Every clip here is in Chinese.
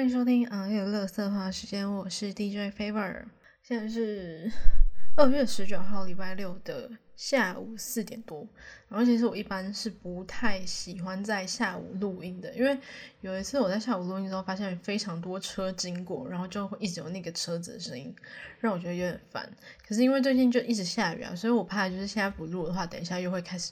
欢迎收听《昂有乐色话时间》，我是 DJ Favor，现在是 二月十九号礼拜六的下午四点多。然后其实我一般是不太喜欢在下午录音的，因为有一次我在下午录音之后，发现非常多车经过，然后就会一直有那个车子的声音，让我觉得有点烦。可是因为最近就一直下雨啊，所以我怕就是现在不录的话，等一下又会开始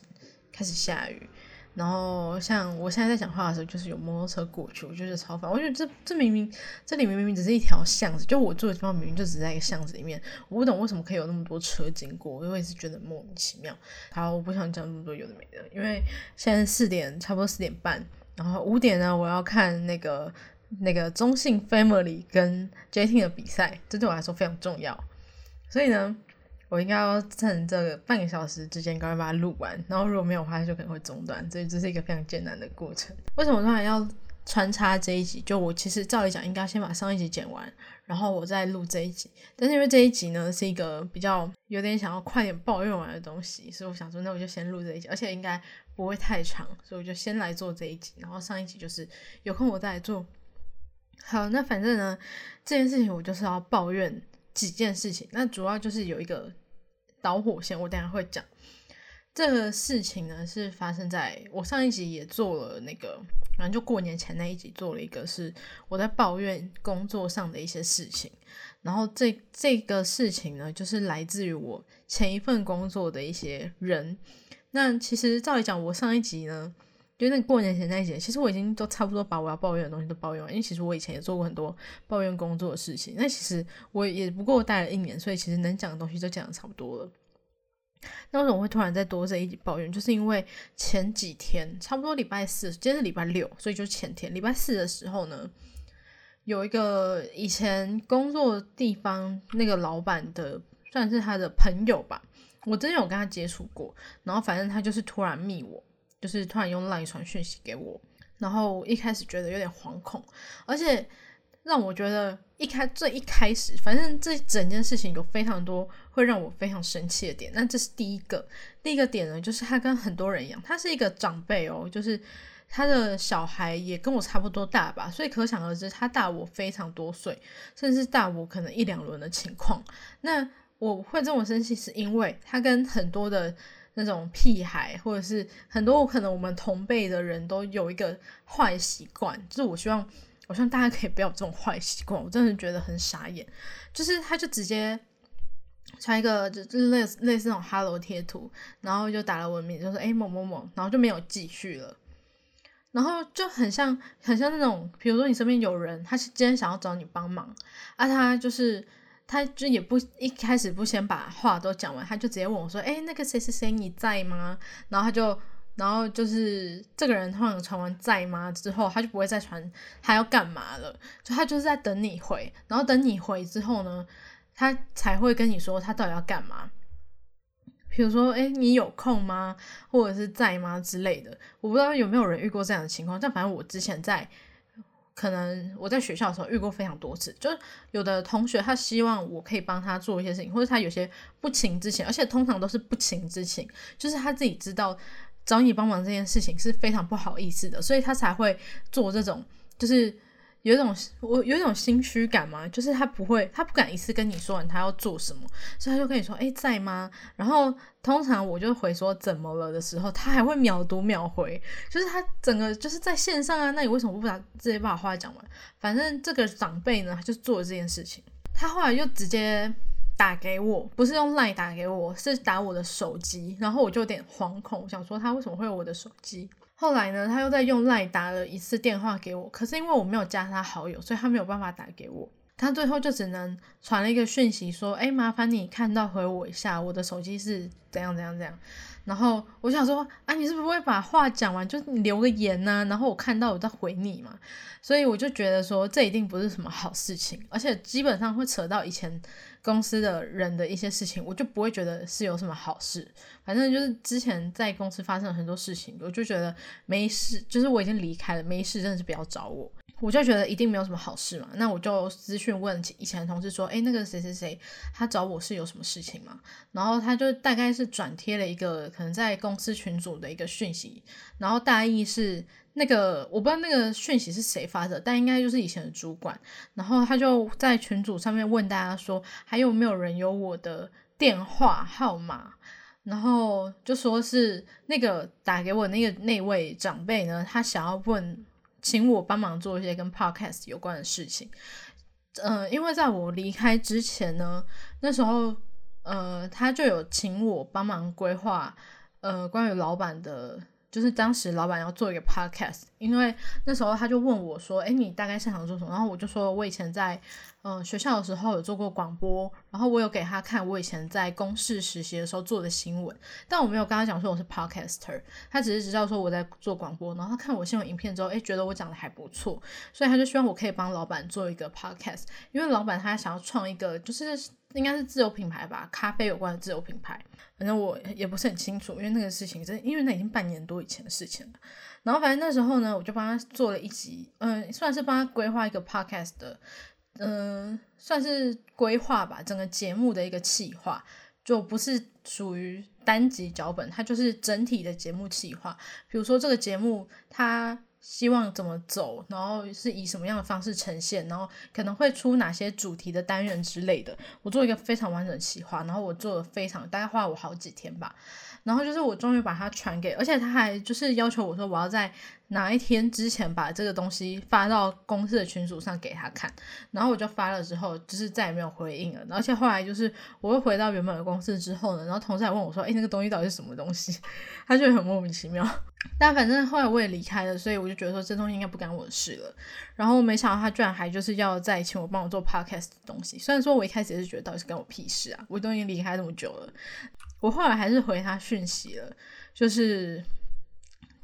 开始下雨。然后像我现在在讲话的时候，就是有摩托车过去，我觉得超烦。我觉得这这明明这里明明只是一条巷子，就我住的地方明明就只在一个巷子里面，我不懂为什么可以有那么多车经过，我也是觉得莫名其妙。好，我不想讲那么多有的没的，因为现在四点，差不多四点半，然后五点呢，我要看那个那个中信 Family 跟 JT 的比赛，这对我来说非常重要，所以呢。我应该要趁这个半个小时之间赶快把它录完，然后如果没有的话，就可能会中断，所以这是一个非常艰难的过程。为什么突然要穿插这一集？就我其实照理讲应该先把上一集剪完，然后我再录这一集。但是因为这一集呢是一个比较有点想要快点抱怨完的东西，所以我想说那我就先录这一集，而且应该不会太长，所以我就先来做这一集，然后上一集就是有空我再来做。好，那反正呢这件事情我就是要抱怨。几件事情，那主要就是有一个导火线，我等下会讲。这个事情呢是发生在我上一集也做了那个，反正就过年前那一集做了一个，是我在抱怨工作上的一些事情。然后这这个事情呢，就是来自于我前一份工作的一些人。那其实照理讲，我上一集呢。就那过年前那一节，其实我已经都差不多把我要抱怨的东西都抱怨完。因为其实我以前也做过很多抱怨工作的事情，那其实我也不过待了一年，所以其实能讲的东西都讲的差不多了。那为什么会突然再多这一集抱怨？就是因为前几天，差不多礼拜四，今天是礼拜六，所以就前天礼拜四的时候呢，有一个以前工作地方那个老板的，算是他的朋友吧，我之前有跟他接触过，然后反正他就是突然密我。就是突然用赖传讯息给我，然后一开始觉得有点惶恐，而且让我觉得一开最一开始，反正这整件事情有非常多会让我非常生气的点。那这是第一个，第一个点呢，就是他跟很多人一样，他是一个长辈哦，就是他的小孩也跟我差不多大吧，所以可想而知，他大我非常多岁，甚至大我可能一两轮的情况。那我会这么生气，是因为他跟很多的。那种屁孩，或者是很多可能我们同辈的人都有一个坏习惯，就是我希望，我希望大家可以不要这种坏习惯。我真的觉得很傻眼，就是他就直接传一个就是类似类似那种 hello 贴图，然后就打了文名，就说哎某某某，然后就没有继续了，然后就很像很像那种，比如说你身边有人，他是今天想要找你帮忙，啊他就是。他就也不一开始不先把话都讲完，他就直接问我说：“哎，那个谁谁谁你在吗？”然后他就，然后就是这个人通常传完在吗之后，他就不会再传他要干嘛了，就他就是在等你回，然后等你回之后呢，他才会跟你说他到底要干嘛。比如说，哎，你有空吗？或者是在吗之类的，我不知道有没有人遇过这样的情况，但反正我之前在。可能我在学校的时候遇过非常多次，就是有的同学他希望我可以帮他做一些事情，或者他有些不情之请，而且通常都是不情之请，就是他自己知道找你帮忙这件事情是非常不好意思的，所以他才会做这种，就是。有一种我有一种心虚感嘛，就是他不会，他不敢一次跟你说完他要做什么，所以他就跟你说，哎，在吗？然后通常我就回说怎么了的时候，他还会秒读秒回，就是他整个就是在线上啊。那你为什么不把直接把话讲完？反正这个长辈呢，他就做了这件事情。他后来就直接打给我，不是用 line 打给我，是打我的手机，然后我就有点惶恐，想说他为什么会有我的手机。后来呢，他又在用赖打了一次电话给我，可是因为我没有加他好友，所以他没有办法打给我。他最后就只能传了一个讯息说：“哎，麻烦你看到回我一下，我的手机是怎样怎样怎样。”然后我想说：“啊，你是不是会把话讲完，就你留个言呢？然后我看到我再回你嘛。”所以我就觉得说，这一定不是什么好事情，而且基本上会扯到以前公司的人的一些事情，我就不会觉得是有什么好事。反正就是之前在公司发生了很多事情，我就觉得没事，就是我已经离开了，没事真的是不要找我。我就觉得一定没有什么好事嘛，那我就私讯问以前的同事说，哎，那个谁谁谁，他找我是有什么事情吗？然后他就大概是转贴了一个可能在公司群组的一个讯息，然后大意是那个我不知道那个讯息是谁发的，但应该就是以前的主管，然后他就在群组上面问大家说，还有没有人有我的电话号码？然后就说是那个打给我那个那位长辈呢，他想要问。请我帮忙做一些跟 podcast 有关的事情，嗯，因为在我离开之前呢，那时候，呃，他就有请我帮忙规划，呃，关于老板的。就是当时老板要做一个 podcast，因为那时候他就问我说：“哎，你大概擅长做什么？”然后我就说：“我以前在嗯学校的时候有做过广播，然后我有给他看我以前在公视实习的时候做的新闻，但我没有跟他讲说我是 podcaster，他只是知道说我在做广播。然后他看我新闻影片之后，哎，觉得我讲的还不错，所以他就希望我可以帮老板做一个 podcast，因为老板他想要创一个就是。应该是自有品牌吧，咖啡有关的自有品牌。反正我也不是很清楚，因为那个事情真，因为那已经半年多以前的事情了。然后反正那时候呢，我就帮他做了一集，嗯，算是帮他规划一个 podcast 的，嗯，算是规划吧，整个节目的一个企划，就不是属于单集脚本，它就是整体的节目企划。比如说这个节目它。希望怎么走，然后是以什么样的方式呈现，然后可能会出哪些主题的单元之类的。我做一个非常完整的企划，然后我做了非常大概花了我好几天吧。然后就是我终于把它传给，而且他还就是要求我说我要在哪一天之前把这个东西发到公司的群组上给他看。然后我就发了之后，就是再也没有回应了。而且后来就是我又回到原本的公司之后呢，然后同事还问我说：“哎，那个东西到底是什么东西？” 他就很莫名其妙。但反正后来我也离开了，所以我就觉得说这东西应该不干我的事了。然后没想到他居然还就是要再请我帮我做 podcast 的东西。虽然说我一开始也是觉得到底是跟我屁事啊，我都已经离开这么久了。我后来还是回他讯息了，就是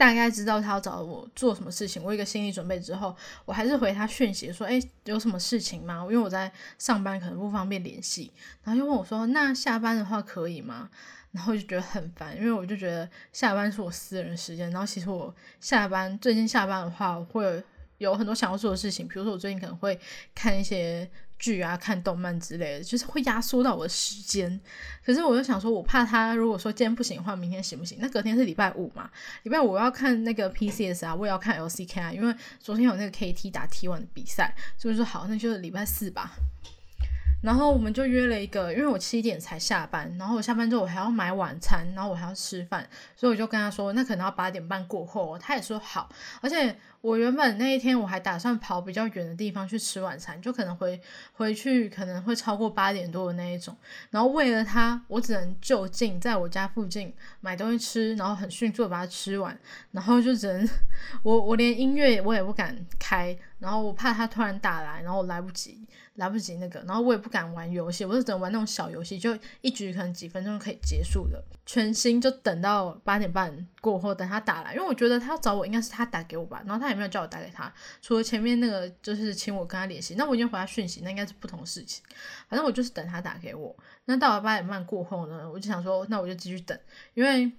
大概知道他要找我做什么事情，我一个心理准备之后，我还是回他讯息说：“哎，有什么事情吗？因为我在上班，可能不方便联系。”然后就问我说：“那下班的话可以吗？”然后就觉得很烦，因为我就觉得下班是我私人时间。然后其实我下班最近下班的话，会有很多想要做的事情，比如说我最近可能会看一些。剧啊，看动漫之类的，就是会压缩到我的时间。可是我又想说，我怕他如果说今天不行的话，明天行不行？那隔天是礼拜五嘛，礼拜五我要看那个 PCS 啊，我也要看 LCK 啊，因为昨天有那个 KT 打 T1 的比赛，所以说好，那就是礼拜四吧。然后我们就约了一个，因为我七点才下班，然后我下班之后我还要买晚餐，然后我还要吃饭，所以我就跟他说，那可能要八点半过后，他也说好。而且我原本那一天我还打算跑比较远的地方去吃晚餐，就可能回回去可能会超过八点多的那一种。然后为了他，我只能就近在我家附近买东西吃，然后很迅速把它吃完，然后就只能我我连音乐我也不敢开，然后我怕他突然打来，然后来不及。来不及那个，然后我也不敢玩游戏，我就只能玩那种小游戏，就一局可能几分钟可以结束的。全心就等到八点半过后，等他打来，因为我觉得他要找我应该是他打给我吧，然后他也没有叫我打给他，除了前面那个就是请我跟他联系，那我已经回他讯息，那应该是不同事情。反正我就是等他打给我。那到了八点半过后呢，我就想说，那我就继续等，因为。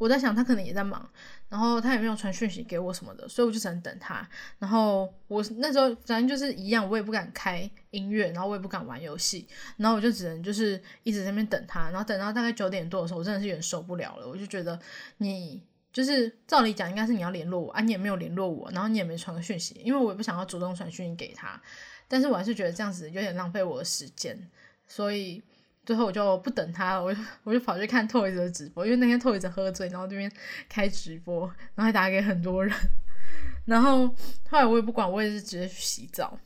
我在想他可能也在忙，然后他也没有传讯息给我什么的，所以我就只能等他。然后我那时候反正就是一样，我也不敢开音乐，然后我也不敢玩游戏，然后我就只能就是一直在那边等他。然后等到大概九点多的时候，我真的是有点受不了了，我就觉得你就是照理讲应该是你要联络我啊，你也没有联络我，然后你也没传个讯息，因为我也不想要主动传讯息给他，但是我还是觉得这样子有点浪费我的时间，所以。最后我就不等他了，我就我就跑去看透一泽的直播，因为那天透一泽喝醉，然后这边开直播，然后还打给很多人，然后后来我也不管，我也是直接去洗澡，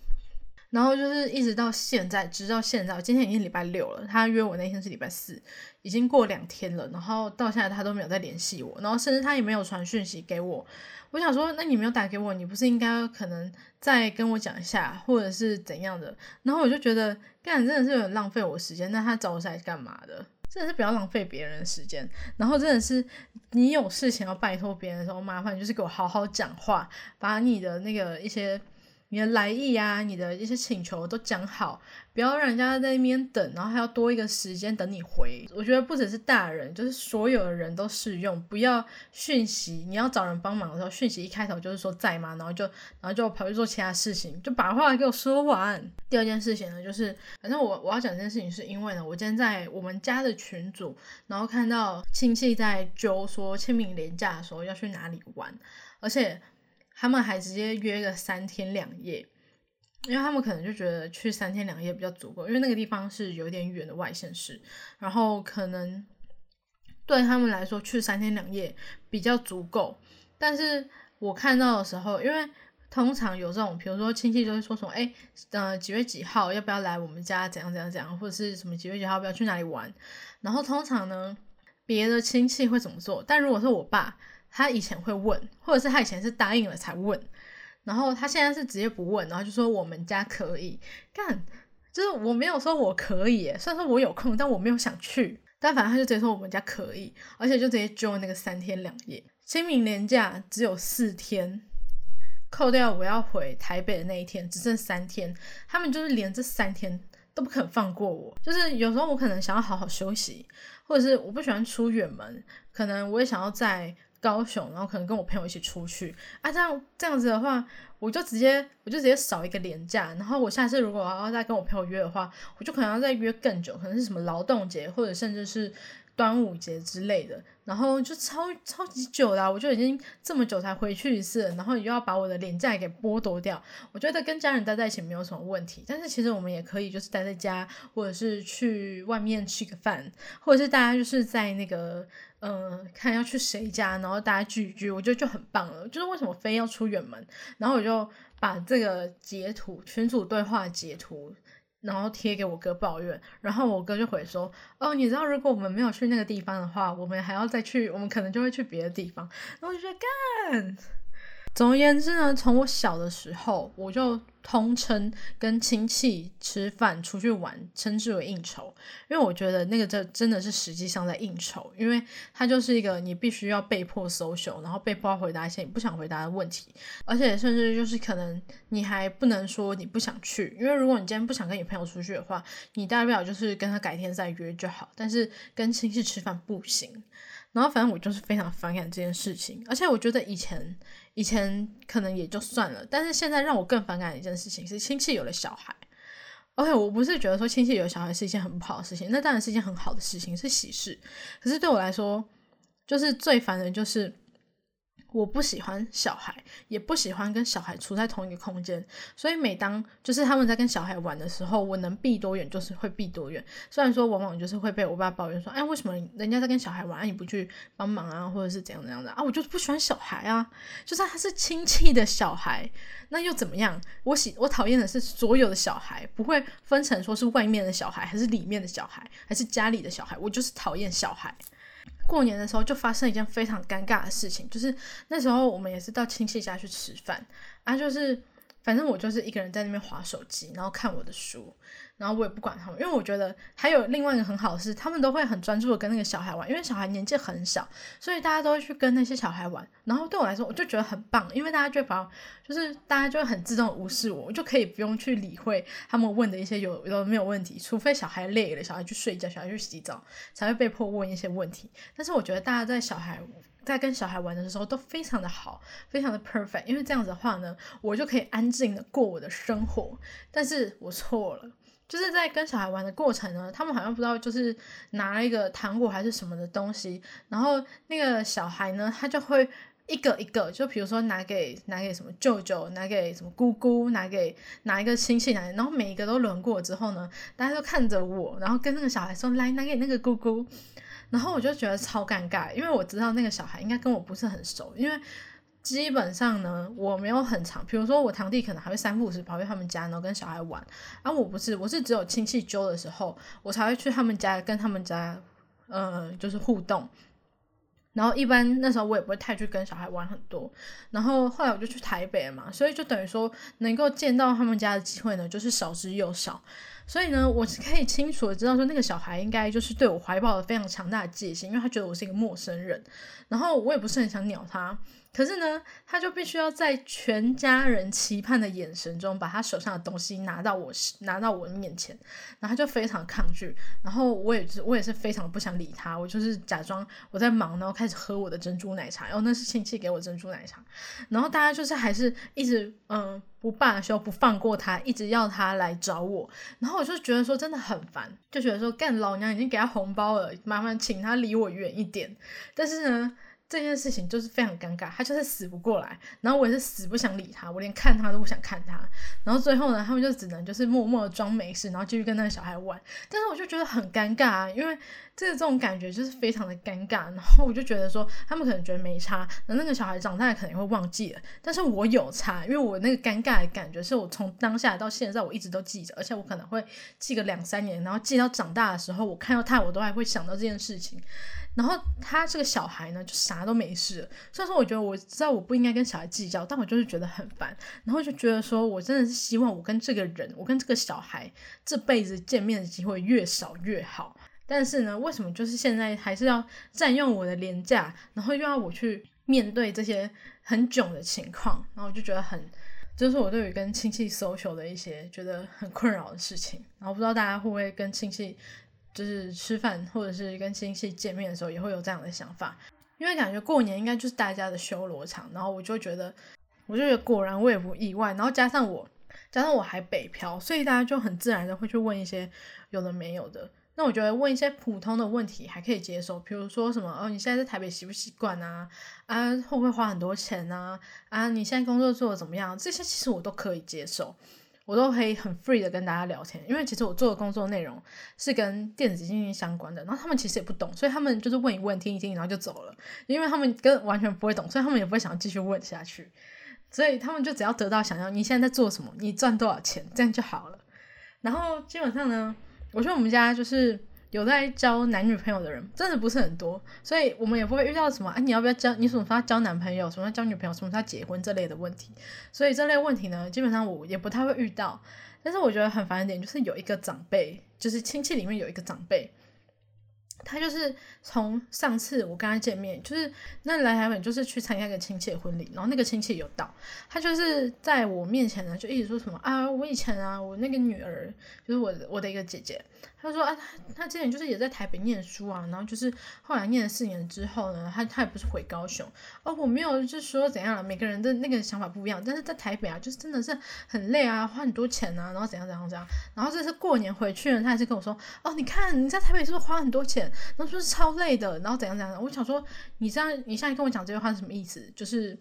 然后就是一直到现在，直到现在，今天已经礼拜六了，他约我那天是礼拜四，已经过两天了，然后到现在他都没有再联系我，然后甚至他也没有传讯息给我。我想说，那你没有打给我，你不是应该可能再跟我讲一下，或者是怎样的？然后我就觉得，干真的是有点浪费我时间。那他找我是来干嘛的？真的是不要浪费别人的时间。然后真的是，你有事情要拜托别人的时候，麻烦就是给我好好讲话，把你的那个一些。你的来意啊，你的一些请求都讲好，不要让人家在那边等，然后还要多一个时间等你回。我觉得不只是大人，就是所有的人都适用。不要讯息，你要找人帮忙的时候，讯息一开头就是说在吗？然后就然后就跑去做其他事情，就把话给我说完。第二件事情呢，就是反正我我要讲这件事情，是因为呢，我今天在我们家的群组，然后看到亲戚在揪说清明年假的时候要去哪里玩，而且。他们还直接约个三天两夜，因为他们可能就觉得去三天两夜比较足够，因为那个地方是有点远的外县市，然后可能对他们来说去三天两夜比较足够。但是我看到的时候，因为通常有这种，比如说亲戚就会说什么，哎，呃，几月几号要不要来我们家，怎样怎样怎样，或者是什么几月几号要不要去哪里玩，然后通常呢，别的亲戚会怎么做？但如果是我爸。他以前会问，或者是他以前是答应了才问，然后他现在是直接不问，然后就说我们家可以。干，就是我没有说我可以，虽然说我有空，但我没有想去，但反正他就直接说我们家可以，而且就直接揪那个三天两夜，清明年假只有四天，扣掉我要回台北的那一天，只剩三天，他们就是连这三天都不肯放过我，就是有时候我可能想要好好休息，或者是我不喜欢出远门，可能我也想要在。高雄，然后可能跟我朋友一起出去。啊，这样这样子的话，我就直接我就直接少一个年假，然后我下次如果我要再跟我朋友约的话，我就可能要再约更久，可能是什么劳动节或者甚至是端午节之类的，然后就超超级久啦，我就已经这么久才回去一次，然后又要把我的年假给剥夺掉，我觉得跟家人待在一起没有什么问题，但是其实我们也可以就是待在家，或者是去外面吃个饭，或者是大家就是在那个。嗯，看要去谁家，然后大家聚一聚，我觉得就很棒了。就是为什么非要出远门？然后我就把这个截图群组对话截图，然后贴给我哥抱怨，然后我哥就回说：“哦，你知道如果我们没有去那个地方的话，我们还要再去，我们可能就会去别的地方。”然后我就说干。总而言之呢，从我小的时候，我就通称跟亲戚吃饭、出去玩，称之为应酬，因为我觉得那个这真的是实际上在应酬，因为它就是一个你必须要被迫 social，然后被迫回答一些你不想回答的问题，而且甚至就是可能你还不能说你不想去，因为如果你今天不想跟你朋友出去的话，你大不了就是跟他改天再约就好，但是跟亲戚吃饭不行。然后反正我就是非常反感这件事情，而且我觉得以前以前可能也就算了，但是现在让我更反感的一件事情是亲戚有了小孩。OK，我不是觉得说亲戚有小孩是一件很不好的事情，那当然是一件很好的事情，是喜事。可是对我来说，就是最烦的就是。我不喜欢小孩，也不喜欢跟小孩处在同一个空间，所以每当就是他们在跟小孩玩的时候，我能避多远就是会避多远。虽然说往往就是会被我爸抱怨说，哎，为什么人家在跟小孩玩，你不去帮忙啊，或者是怎样怎样的啊？我就是不喜欢小孩啊，就算他是亲戚的小孩，那又怎么样？我喜我讨厌的是所有的小孩，不会分成说是外面的小孩，还是里面的小孩，还是家里的小孩，我就是讨厌小孩。过年的时候就发生一件非常尴尬的事情，就是那时候我们也是到亲戚家去吃饭啊，就是反正我就是一个人在那边划手机，然后看我的书。然后我也不管他们，因为我觉得还有另外一个很好的是，他们都会很专注的跟那个小孩玩，因为小孩年纪很小，所以大家都会去跟那些小孩玩。然后对我来说，我就觉得很棒，因为大家就把就是大家就很自动无视我，我就可以不用去理会他们问的一些有有没有问题，除非小孩累了，小孩去睡觉，小孩去洗澡，才会被迫问一些问题。但是我觉得大家在小孩在跟小孩玩的时候都非常的好，非常的 perfect，因为这样子的话呢，我就可以安静的过我的生活。但是我错了。就是在跟小孩玩的过程呢，他们好像不知道，就是拿了一个糖果还是什么的东西，然后那个小孩呢，他就会一个一个，就比如说拿给拿给什么舅舅，拿给什么姑姑，拿给哪一个亲戚拿，然后每一个都轮过之后呢，大家都看着我，然后跟那个小孩说来拿给那个姑姑，然后我就觉得超尴尬，因为我知道那个小孩应该跟我不是很熟，因为。基本上呢，我没有很长。比如说，我堂弟可能还会三不五时跑去他们家，然后跟小孩玩。而我不是，我是只有亲戚揪的时候，我才会去他们家跟他们家，呃，就是互动。然后一般那时候我也不会太去跟小孩玩很多。然后后来我就去台北了嘛，所以就等于说能够见到他们家的机会呢，就是少之又少。所以呢，我是可以清楚的知道说，那个小孩应该就是对我怀抱了非常强大的戒心，因为他觉得我是一个陌生人，然后我也不是很想鸟他。可是呢，他就必须要在全家人期盼的眼神中，把他手上的东西拿到我拿到我的面前，然后他就非常抗拒，然后我也是我也是非常不想理他，我就是假装我在忙，然后开始喝我的珍珠奶茶，然后那是亲戚给我珍珠奶茶，然后大家就是还是一直嗯不罢休，不放过他，一直要他来找我，然后我就觉得说真的很烦，就觉得说干老娘已经给他红包了，麻烦请他离我远一点，但是呢。这件事情就是非常尴尬，他就是死不过来，然后我也是死不想理他，我连看他都不想看他，然后最后呢，他们就只能就是默默的装没事，然后继续跟那个小孩玩，但是我就觉得很尴尬啊，因为这这种感觉就是非常的尴尬，然后我就觉得说他们可能觉得没差，那那个小孩长大可能会忘记了，但是我有差，因为我那个尴尬的感觉是我从当下到现在我一直都记着，而且我可能会记个两三年，然后记到长大的时候，我看到他我都还会想到这件事情。然后他这个小孩呢，就啥都没事。虽然说我觉得我知道我不应该跟小孩计较，但我就是觉得很烦。然后就觉得说我真的是希望我跟这个人，我跟这个小孩这辈子见面的机会越少越好。但是呢，为什么就是现在还是要占用我的廉价，然后又要我去面对这些很囧的情况？然后我就觉得很，就是我对于跟亲戚 social 的一些觉得很困扰的事情。然后不知道大家会不会跟亲戚。就是吃饭或者是跟亲戚见面的时候，也会有这样的想法，因为感觉过年应该就是大家的修罗场，然后我就觉得，我就觉得果然我也不意外，然后加上我，加上我还北漂，所以大家就很自然的会去问一些有的没有的。那我觉得问一些普通的问题还可以接受，比如说什么哦，你现在在台北习不习惯啊？啊，会不会花很多钱啊？啊，你现在工作做的怎么样？这些其实我都可以接受。我都可以很 free 的跟大家聊天，因为其实我做的工作内容是跟电子竞技相关的，然后他们其实也不懂，所以他们就是问一问，听一听，然后就走了，因为他们跟完全不会懂，所以他们也不会想要继续问下去，所以他们就只要得到想要你现在在做什么，你赚多少钱，这样就好了。然后基本上呢，我觉得我们家就是。有在交男女朋友的人真的不是很多，所以我们也不会遇到什么啊，你要不要交？你什么时候交男朋友？什么时候交女朋友？什么时候结婚这类的问题。所以这类问题呢，基本上我也不太会遇到。但是我觉得很烦一点，就是有一个长辈，就是亲戚里面有一个长辈。他就是从上次我跟他见面，就是那来台北就是去参加一个亲戚的婚礼，然后那个亲戚有到，他就是在我面前呢，就一直说什么啊，我以前啊，我那个女儿就是我我的一个姐姐，他说啊，他他之前就是也在台北念书啊，然后就是后来念了四年之后呢，他他也不是回高雄哦，我没有就是说怎样了，每个人的那个想法不一样，但是在台北啊，就是真的是很累啊，花很多钱啊，然后怎样怎样怎样，然后这次过年回去了，他还是跟我说哦，你看你在台北是不是花很多钱？那是不是超累的？然后怎样怎样？我想说，你这样，你现在跟我讲这句话是什么意思？就是，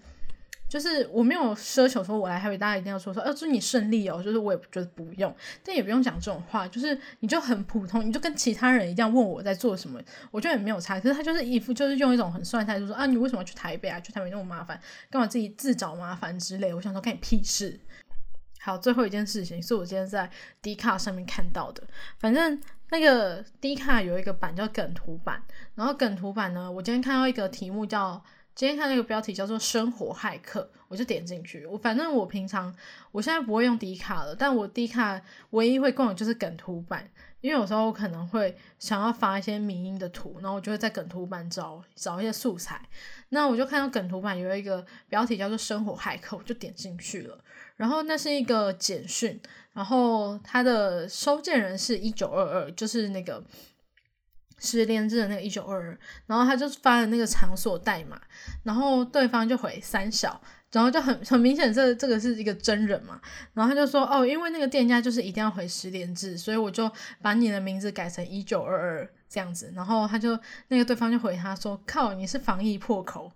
就是我没有奢求说我来台北，大家一定要说说，呃，祝你顺利哦。就是我也觉得不用，但也不用讲这种话。就是你就很普通，你就跟其他人一样问我在做什么，我觉得也没有差。可是他就是一副就是用一种很帅态度说啊，你为什么要去台北啊？去台北那么麻烦，干嘛自己自找麻烦之类。我想说，干你屁事。好，最后一件事情是我今天在 D 卡上面看到的，反正。那个 D 卡有一个版叫梗图版，然后梗图版呢，我今天看到一个题目叫，今天看那个标题叫做生活骇客，我就点进去。我反正我平常我现在不会用 D 卡了，但我 D 卡唯一会逛的就是梗图版，因为有时候我可能会想要发一些迷音的图，然后我就会在梗图版找找一些素材。那我就看到梗图版有一个标题叫做生活骇客，我就点进去了。然后那是一个简讯。然后它的收件人是一九二二，就是那个十连制的那个一九二二。然后他就发了那个场所代码，然后对方就回三小，然后就很很明显，这这个是一个真人嘛。然后他就说：“哦，因为那个店家就是一定要回十连制，所以我就把你的名字改成一九二二这样子。”然后他就那个对方就回他说：“靠，你是防疫破口。”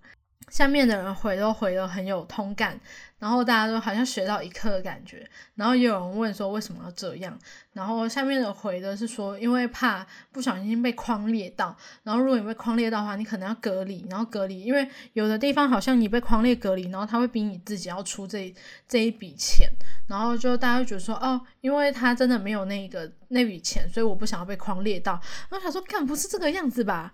下面的人回都回的很有通感。然后大家都好像学到一课的感觉，然后也有人问说为什么要这样，然后下面的回的是说因为怕不小心被框列到，然后如果你被框列到的话，你可能要隔离，然后隔离，因为有的地方好像你被框列隔离，然后他会逼你自己要出这这一笔钱，然后就大家觉得说哦，因为他真的没有那个那笔钱，所以我不想要被框列到，然后想说干不是这个样子吧。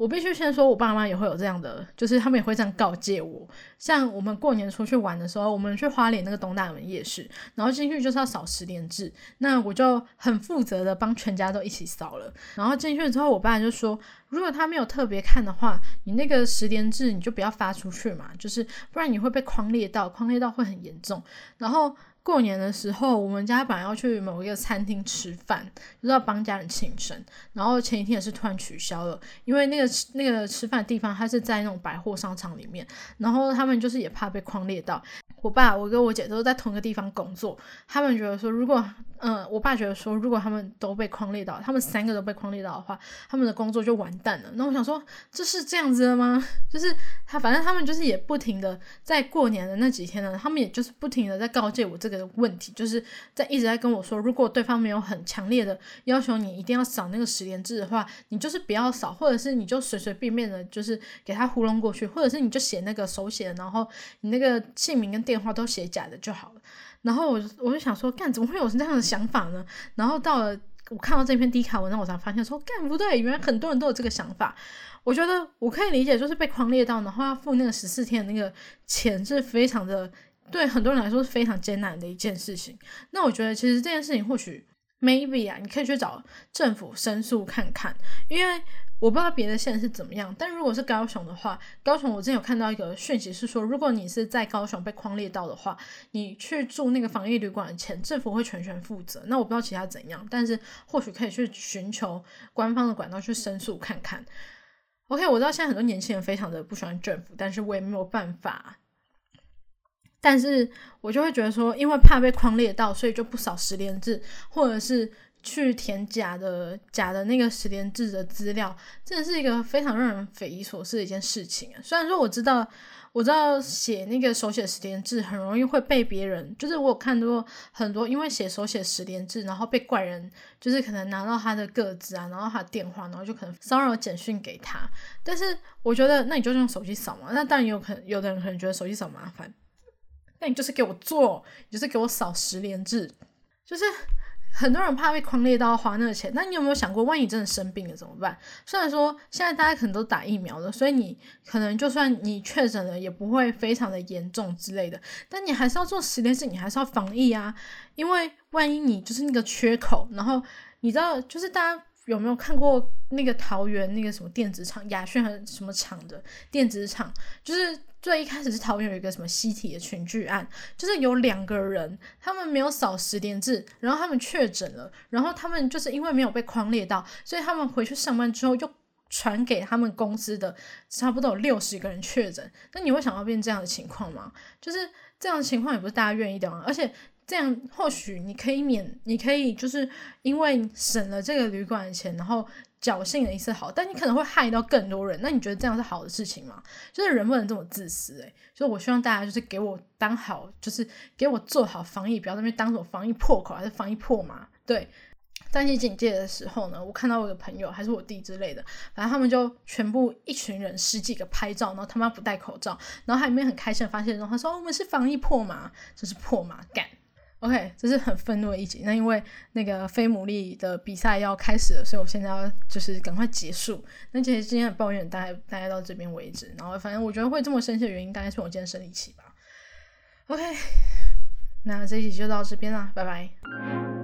我必须先说，我爸妈也会有这样的，就是他们也会这样告诫我。像我们过年出去玩的时候，我们去花莲那个东大门夜市，然后进去就是要扫十连制，那我就很负责的帮全家都一起扫了。然后进去之后，我爸就说，如果他没有特别看的话，你那个十连制你就不要发出去嘛，就是不然你会被框列到，框列到会很严重。然后。过年的时候，我们家本来要去某一个餐厅吃饭，就是要帮家人庆生，然后前一天也是突然取消了，因为那个那个吃饭的地方，它是在那种百货商场里面，然后他们就是也怕被框列到。我爸、我跟我姐都在同一个地方工作，他们觉得说，如果嗯，我爸觉得说，如果他们都被框列到，他们三个都被框列到的话，他们的工作就完蛋了。那我想说，这是这样子的吗？就是他，反正他们就是也不停的在过年的那几天呢，他们也就是不停的在告诫我这个问题，就是在一直在跟我说，如果对方没有很强烈的要求你一定要扫那个十连制的话，你就是不要扫，或者是你就随随便便的，就是给他糊弄过去，或者是你就写那个手写，然后你那个姓名跟电话都写假的就好了。然后我我就想说，干怎么会有这样的想法呢？然后到了我看到这篇低卡文，章，我才发现说，干不对，原来很多人都有这个想法。我觉得我可以理解，就是被框列到，然后要付那个十四天的那个钱，是非常的对很多人来说是非常艰难的一件事情。那我觉得其实这件事情或许 maybe 啊，你可以去找政府申诉看看，因为。我不知道别的县是怎么样，但如果是高雄的话，高雄我之前有看到一个讯息是说，如果你是在高雄被框列到的话，你去住那个防疫旅馆的钱，政府会全权负责。那我不知道其他怎样，但是或许可以去寻求官方的管道去申诉看看。OK，我知道现在很多年轻人非常的不喜欢政府，但是我也没有办法。但是我就会觉得说，因为怕被框列到，所以就不少十连制，或者是。去填假的假的那个十连制的资料，真的是一个非常让人匪夷所思的一件事情啊！虽然说我知道，我知道写那个手写十连制很容易会被别人，就是我有看到很多因为写手写十连制，然后被怪人，就是可能拿到他的个子啊，然后他的电话，然后就可能骚扰简讯给他。但是我觉得，那你就用手机扫嘛。那当然有可能，有的人可能觉得手机扫麻烦，那你就是给我做，你就是给我扫十连制，就是。很多人怕被框列到花那个钱，那你有没有想过，万一真的生病了怎么办？虽然说现在大家可能都打疫苗了，所以你可能就算你确诊了，也不会非常的严重之类的，但你还是要做十连制，你还是要防疫啊，因为万一你就是那个缺口，然后你知道，就是大家。有没有看过那个桃园那个什么电子厂亚讯还是什么厂的电子厂？就是最一开始是桃园有一个什么西体的群聚案，就是有两个人他们没有扫十点制，然后他们确诊了，然后他们就是因为没有被框列到，所以他们回去上班之后又传给他们公司的差不多有六十个人确诊。那你会想要变这样的情况吗？就是这样的情况也不是大家愿意的嘛，而且。这样或许你可以免，你可以就是因为省了这个旅馆的钱，然后侥幸了一次好，但你可能会害到更多人。那你觉得这样是好的事情吗？就是人不能这么自私诶，所以我希望大家就是给我当好，就是给我做好防疫，不要那边当什么防疫破口还是防疫破嘛。对，三级警戒的时候呢，我看到我的朋友还是我弟之类的，反正他们就全部一群人十几个拍照，然后他妈不戴口罩，然后还没很开心的发现，然后他说我们是防疫破嘛，这是破嘛干。OK，这是很愤怒的一集。那因为那个非牡蛎的比赛要开始了，所以我现在要就是赶快结束。那其实今天的抱怨大概大概到这边为止。然后反正我觉得会这么生气的原因，大概是我今天生理期吧。OK，那这一集就到这边啦，拜拜。